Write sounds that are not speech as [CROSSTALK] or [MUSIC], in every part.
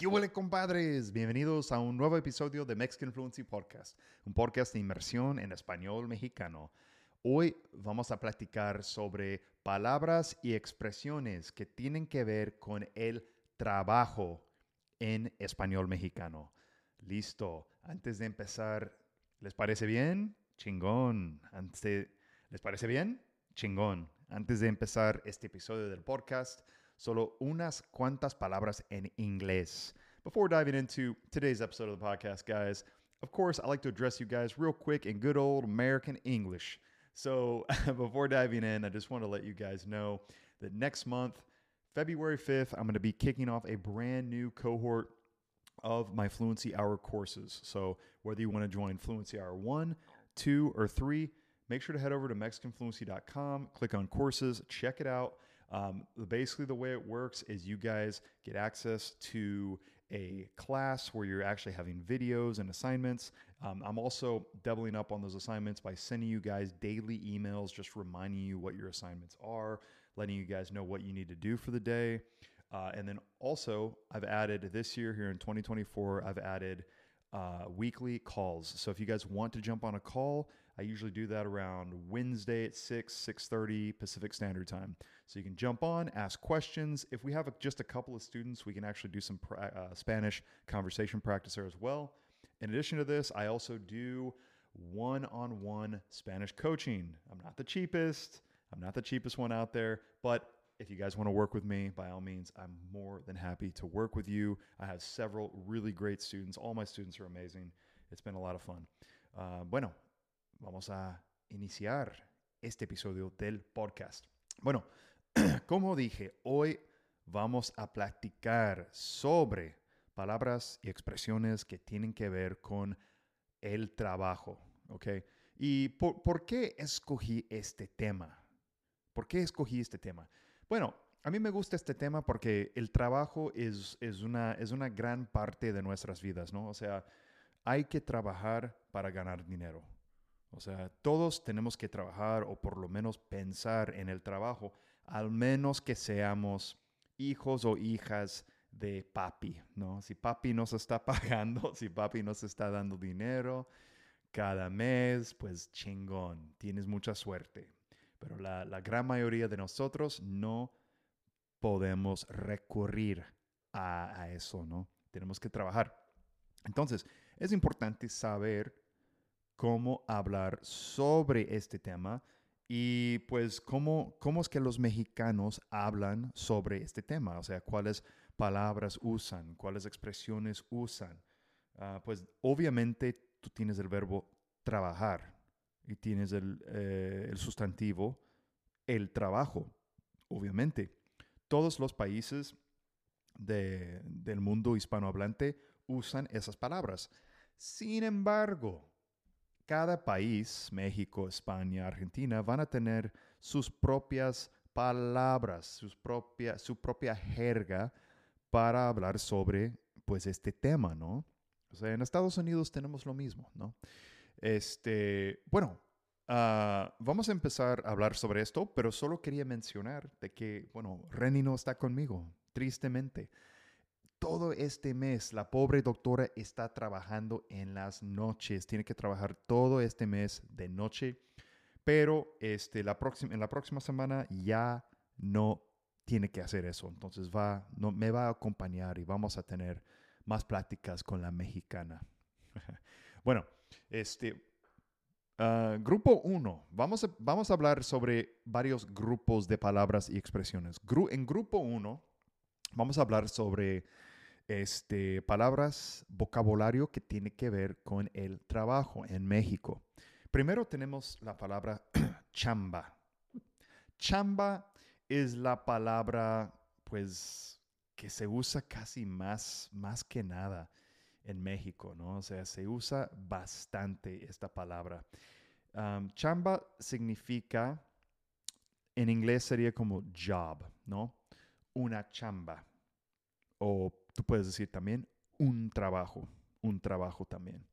¿Qué huele, compadres? Bienvenidos a un nuevo episodio de Mexican Fluency Podcast, un podcast de inmersión en español mexicano. Hoy vamos a platicar sobre palabras y expresiones que tienen que ver con el trabajo en español mexicano. Listo. Antes de empezar, ¿les parece bien? Chingón. Antes ¿Les parece bien? Chingón. Antes de empezar este episodio del podcast, solo unas cuantas palabras en inglés. Before diving into today's episode of the podcast, guys, of course, I like to address you guys real quick in good old American English. So, [LAUGHS] before diving in, I just want to let you guys know that next month, February 5th, I'm going to be kicking off a brand new cohort of my Fluency Hour courses. So, whether you want to join Fluency Hour 1, 2, or 3, make sure to head over to MexicanFluency.com, click on courses, check it out. Um, basically, the way it works is you guys get access to a class where you're actually having videos and assignments. Um, I'm also doubling up on those assignments by sending you guys daily emails, just reminding you what your assignments are, letting you guys know what you need to do for the day. Uh, and then also, I've added this year here in 2024, I've added uh, weekly calls. So if you guys want to jump on a call, I usually do that around Wednesday at 6, 6.30 Pacific Standard Time. So you can jump on, ask questions. If we have a, just a couple of students, we can actually do some pra- uh, Spanish conversation practice there as well. In addition to this, I also do one-on-one Spanish coaching. I'm not the cheapest. I'm not the cheapest one out there, but if you guys want to work with me, by all means, I'm more than happy to work with you. I have several really great students. All my students are amazing. It's been a lot of fun. Uh, bueno, vamos a iniciar este episodio del podcast. Bueno, [CLEARS THROAT] como dije, hoy vamos a platicar sobre palabras y expresiones que tienen que ver con el trabajo, ¿ok? ¿Y por, por qué escogí este tema? ¿Por qué escogí este tema? Bueno, a mí me gusta este tema porque el trabajo es, es, una, es una gran parte de nuestras vidas, ¿no? O sea, hay que trabajar para ganar dinero. O sea, todos tenemos que trabajar o por lo menos pensar en el trabajo, al menos que seamos hijos o hijas de papi, ¿no? Si papi nos está [LAUGHS] pagando, si papi nos está dando dinero cada mes, pues chingón, tienes mucha suerte. Pero la, gran mayoría de nosotros no podemos recurrir a, eso, ¿no? Tenemos que trabajar. Entonces, es importante saber cómo hablar sobre este tema y pues cómo, cómo es que los mexicanos hablan sobre este tema, o sea, cuáles palabras usan, cuáles expresiones usan. Uh, pues obviamente tú tienes el verbo trabajar y tienes el, eh, el sustantivo el trabajo, obviamente. Todos los países de, del mundo hispanohablante usan esas palabras. Sin embargo, cada país, México, España, Argentina, van a tener sus propias palabras, sus propia, su propia jerga para hablar sobre pues este tema, ¿no? O sea, en Estados Unidos tenemos lo mismo, ¿no? Este, bueno, uh, vamos a empezar a hablar sobre esto, pero solo quería mencionar de que, bueno, Renny no está conmigo, tristemente todo este mes la pobre doctora está trabajando en las noches, tiene que trabajar todo este mes de noche, pero este, la próxima, en la próxima semana ya no tiene que hacer eso, entonces va, no, me va a acompañar y vamos a tener más pláticas con la mexicana. [LAUGHS] bueno, este, uh, grupo 1, vamos a, vamos a hablar sobre varios grupos de palabras y expresiones. En grupo 1, vamos a hablar sobre este, palabras, vocabulario que tiene que ver con el trabajo en México. Primero tenemos la palabra [CLEARS THROAT] chamba. Chamba es la palabra, pues, que se usa casi más, más que nada en México, ¿no? O sea, se usa bastante esta palabra. chamba significa, en inglés sería como job, ¿no? Una chamba. O tú puedes decir también un trabajo, un trabajo también.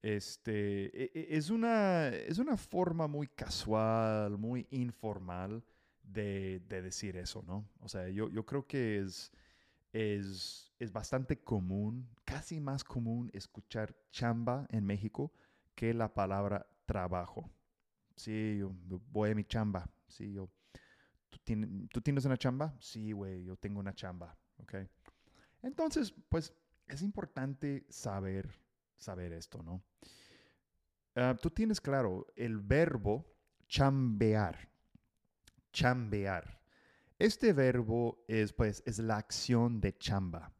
Este, e, e, es, una, es una forma muy casual, muy informal de, de, decir eso, ¿no? O sea, yo, yo creo que es, es, es bastante común, casi más común escuchar chamba en México que la palabra trabajo. Sí, yo, voy a mi chamba. Sí, yo. ¿Tú, tienes una chamba? Sí, güey, yo tengo una chamba. ¿Ok? Entonces, pues es importante saber, saber esto, ¿no? Ah, tú tienes claro el verbo chambear. Chambear. Este verbo es, pues, es la acción de chamba.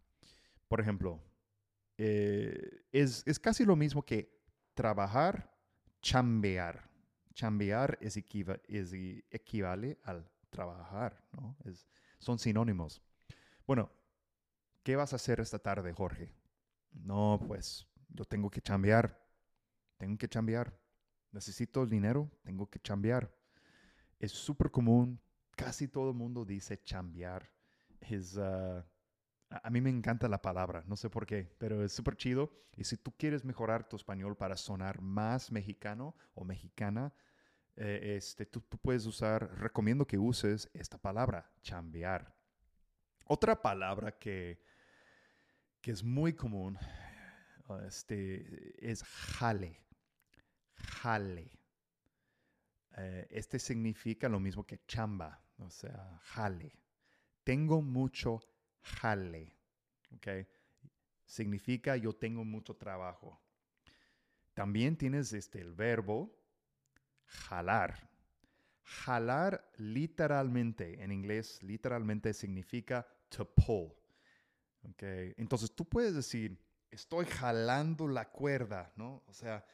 Por ejemplo, eh, es, es, casi lo mismo que trabajar, chambear. Chambear es, es equivale al trabajar, ¿no? Es, son sinónimos. Bueno, ¿qué vas a hacer esta tarde, Jorge? No, pues yo tengo que chambear. Tengo que chambear. Necesito el dinero, tengo que chambear. Es súper común casi todo el mundo dice chambear. Es, ah, a mí me encanta la palabra, no sé por qué, pero es súper chido. Y si tú quieres mejorar tu español para sonar más mexicano o mexicana, eh, este, tú, puedes usar, recomiendo que uses esta palabra, chambear. Otra palabra que, que es muy común este, es jale. Jale. Eh, este significa lo mismo que chamba o sea, jale. Tengo mucho jale. ¿Ok? Significa yo tengo mucho trabajo. También tienes este, el verbo jalar. Jalar literalmente, en inglés, literalmente significa to pull. Okay. Entonces tú puedes decir, estoy jalando la cuerda, ¿no? O sea,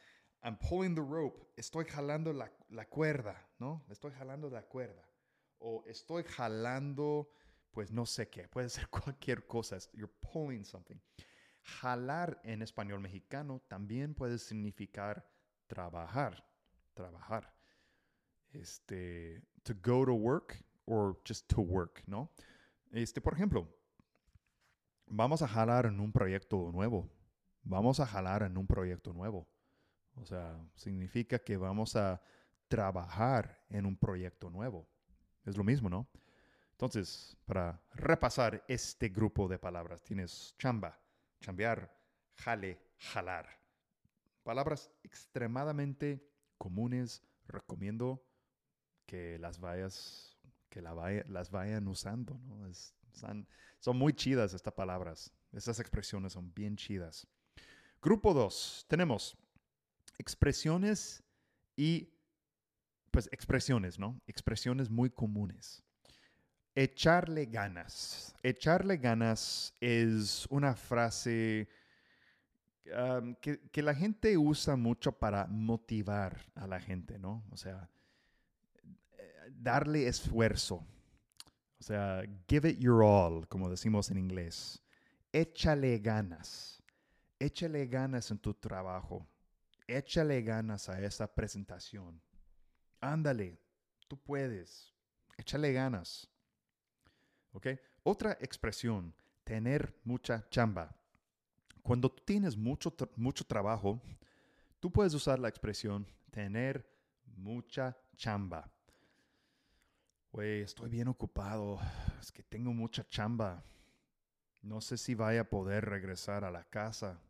I'm pulling the rope, estoy jalando la, la cuerda, ¿no? Estoy jalando la cuerda o estoy jalando, pues no sé qué, puede ser [LAUGHS] cualquier cosa, you're pulling something. Jalar en español mexicano también puede significar trabajar, trabajar. Este, to go to work or just to work, ¿no? Este, por ejemplo, vamos a jalar en un proyecto nuevo. Vamos a jalar en un proyecto nuevo. O sea, significa que vamos a trabajar en un proyecto nuevo. Es lo mismo, ¿no? Entonces, para repasar este grupo de palabras, tienes chamba, chambear, jale, jalar. Palabras extremadamente comunes. Recomiendo que las vayas, que las vayan usando, ¿no? son, muy chidas estas palabras. Estas expresiones son bien chidas. Grupo 2. Tenemos expresiones y pues expresiones, ¿no? Expresiones muy comunes. Echarle ganas. Echarle ganas es una frase que, la gente usa mucho para motivar a la gente, ¿no? O sea, darle esfuerzo. O sea, give it your all, como decimos en inglés. Échale ganas. Échale ganas en tu trabajo. Échale ganas a esa presentación ándale, tú puedes, échale ganas. ¿Ok? Otra expresión, tener mucha chamba. Cuando tú tienes mucho, mucho trabajo, tú puedes usar la expresión tener mucha chamba. Güey, estoy bien ocupado, es que tengo mucha chamba. No sé si vaya a poder regresar a la casa.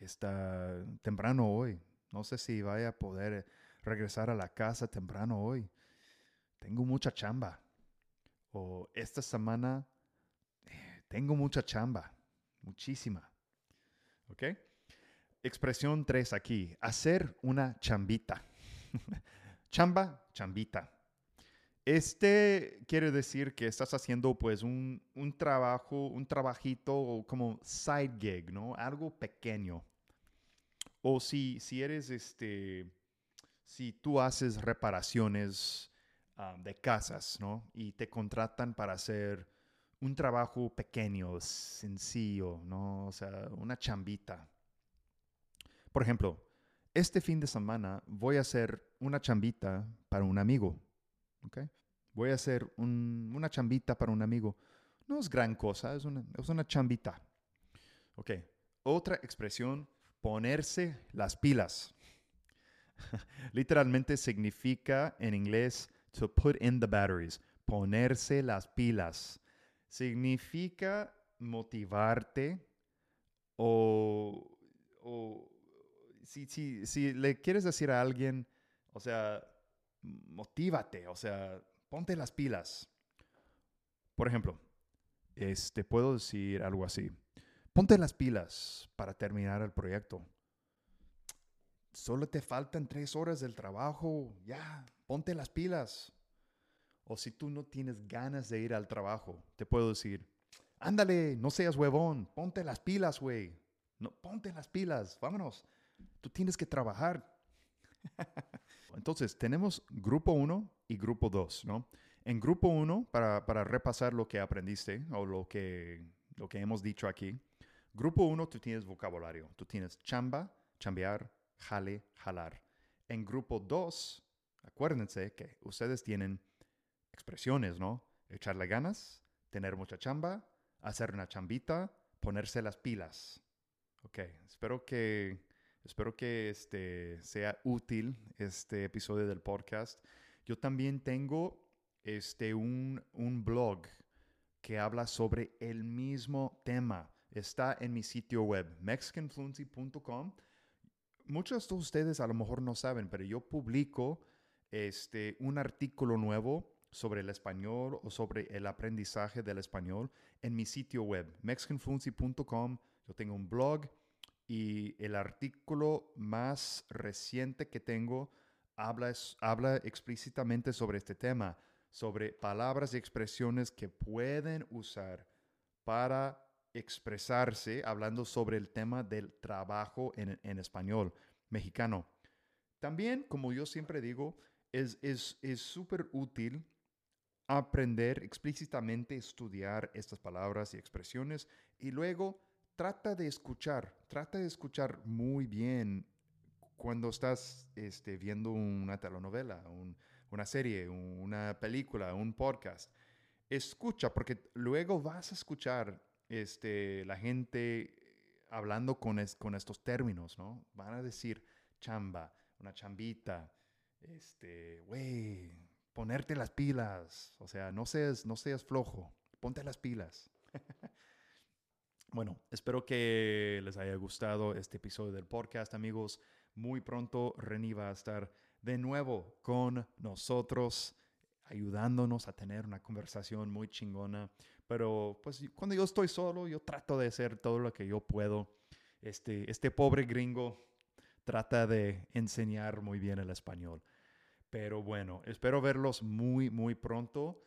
Está temprano hoy. No sé si vaya a poder regresar a la casa temprano hoy. Tengo mucha chamba. O esta semana eh, tengo mucha chamba. Muchísima. ¿Ok? Expresión 3 aquí. Hacer una chambita. [LAUGHS] Chamba, chambita. Este quiere decir que estás haciendo pues un, un trabajo, un trabajito como side gig, ¿no? Algo pequeño. O si, si eres este, si tú haces reparaciones ah, de casas, ¿no? Y te contratan para hacer un trabajo pequeño, sencillo, ¿no? O sea, una chambita. Por ejemplo, este fin de semana voy a hacer una chambita para un amigo, ¿ok? Voy a hacer una chambita para un amigo. No es gran cosa, es una, es una chambita. Ok. Otra expresión, ponerse las pilas. [LAUGHS] Literalmente significa en inglés to put in the batteries, ponerse las pilas. Significa motivarte o, o si, si, si le quieres decir a alguien, o sea, motívate, o sea, ponte las pilas. Por ejemplo, este, puedo decir algo así. Ponte las pilas para terminar el proyecto. Solo te faltan tres horas del trabajo. Ya, ponte las pilas. O si tú no tienes ganas de ir al trabajo, te puedo decir, ándale, no seas huevón, ponte las pilas, güey. No, ponte las pilas, vámonos. Tú tienes que trabajar. [LAUGHS] Entonces, tenemos grupo 1 y grupo 2, ¿no? En grupo 1, para, para, repasar lo que aprendiste o lo que, lo que hemos dicho aquí, grupo 1 tú tienes vocabulario, tú tienes chamba, chambear, jale, jalar. En grupo 2, acuérdense que ustedes tienen expresiones, ¿no? Echarle ganas, tener mucha chamba, hacer una chambita, ponerse las pilas. Ok, espero que, espero que este sea útil este episodio del podcast. Yo también tengo este, un, un blog que habla sobre el mismo tema. Está en mi sitio web, mexicanfluency.com. Muchos de ustedes a lo mejor no saben, pero yo publico este, un artículo nuevo sobre el español o sobre el aprendizaje del español en mi sitio web, mexicanfluency.com. Yo tengo un blog y el artículo más reciente que tengo habla, habla explícitamente sobre este tema sobre palabras y expresiones que pueden usar para expresarse hablando sobre el tema del trabajo en, español mexicano. También, como yo siempre digo, es súper es, útil aprender explícitamente, estudiar estas palabras y expresiones y luego trata de escuchar, trata de escuchar muy bien cuando estás este, viendo una telenovela, un, una serie, una película, un podcast, escucha, porque luego vas a escuchar este, la gente hablando con, con estos términos, ¿no? Van a decir chamba, una chambita, este, güey, ponerte las pilas, o sea, no seas, no seas flojo, ponte las pilas. [LAUGHS] bueno, espero que les haya gustado este episodio del podcast, amigos. Muy pronto Reni va a estar de nuevo con nosotros, ayudándonos a tener una conversación muy chingona. Pero pues cuando yo estoy solo, yo trato de hacer todo lo que yo puedo. Este, este pobre gringo trata de enseñar muy bien el español. Pero bueno, espero verlos muy, muy pronto.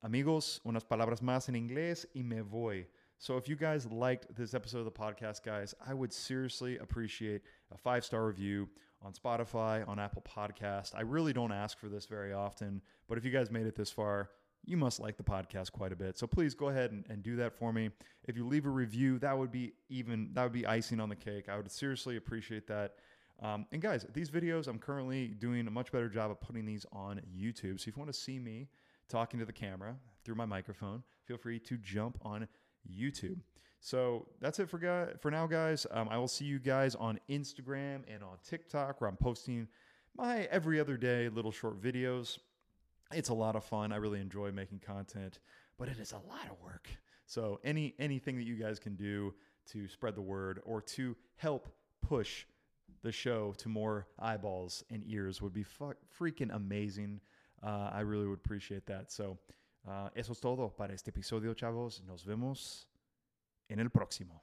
Amigos, unas palabras más en inglés y me voy. So if you guys liked this episode of the podcast, guys, I would seriously appreciate a five star review on Spotify, on Apple Podcast. I really don't ask for this very often, but if you guys made it this far, you must like the podcast quite a bit. So please go ahead and, and do that for me. If you leave a review, that would be even that would be icing on the cake. I would seriously appreciate that. Um, and guys, these videos, I'm currently doing a much better job of putting these on YouTube. So if you want to see me talking to the camera through my microphone, feel free to jump on YouTube. So that's it for guys, for now, guys. Um, I will see you guys on Instagram and on TikTok, where I'm posting my every other day little short videos. It's a lot of fun. I really enjoy making content, but it is a lot of work. So any anything that you guys can do to spread the word or to help push the show to more eyeballs and ears would be fu- freaking amazing. Uh, I really would appreciate that. So, uh, eso es todo para este episodio, chavos. Nos vemos en el próximo.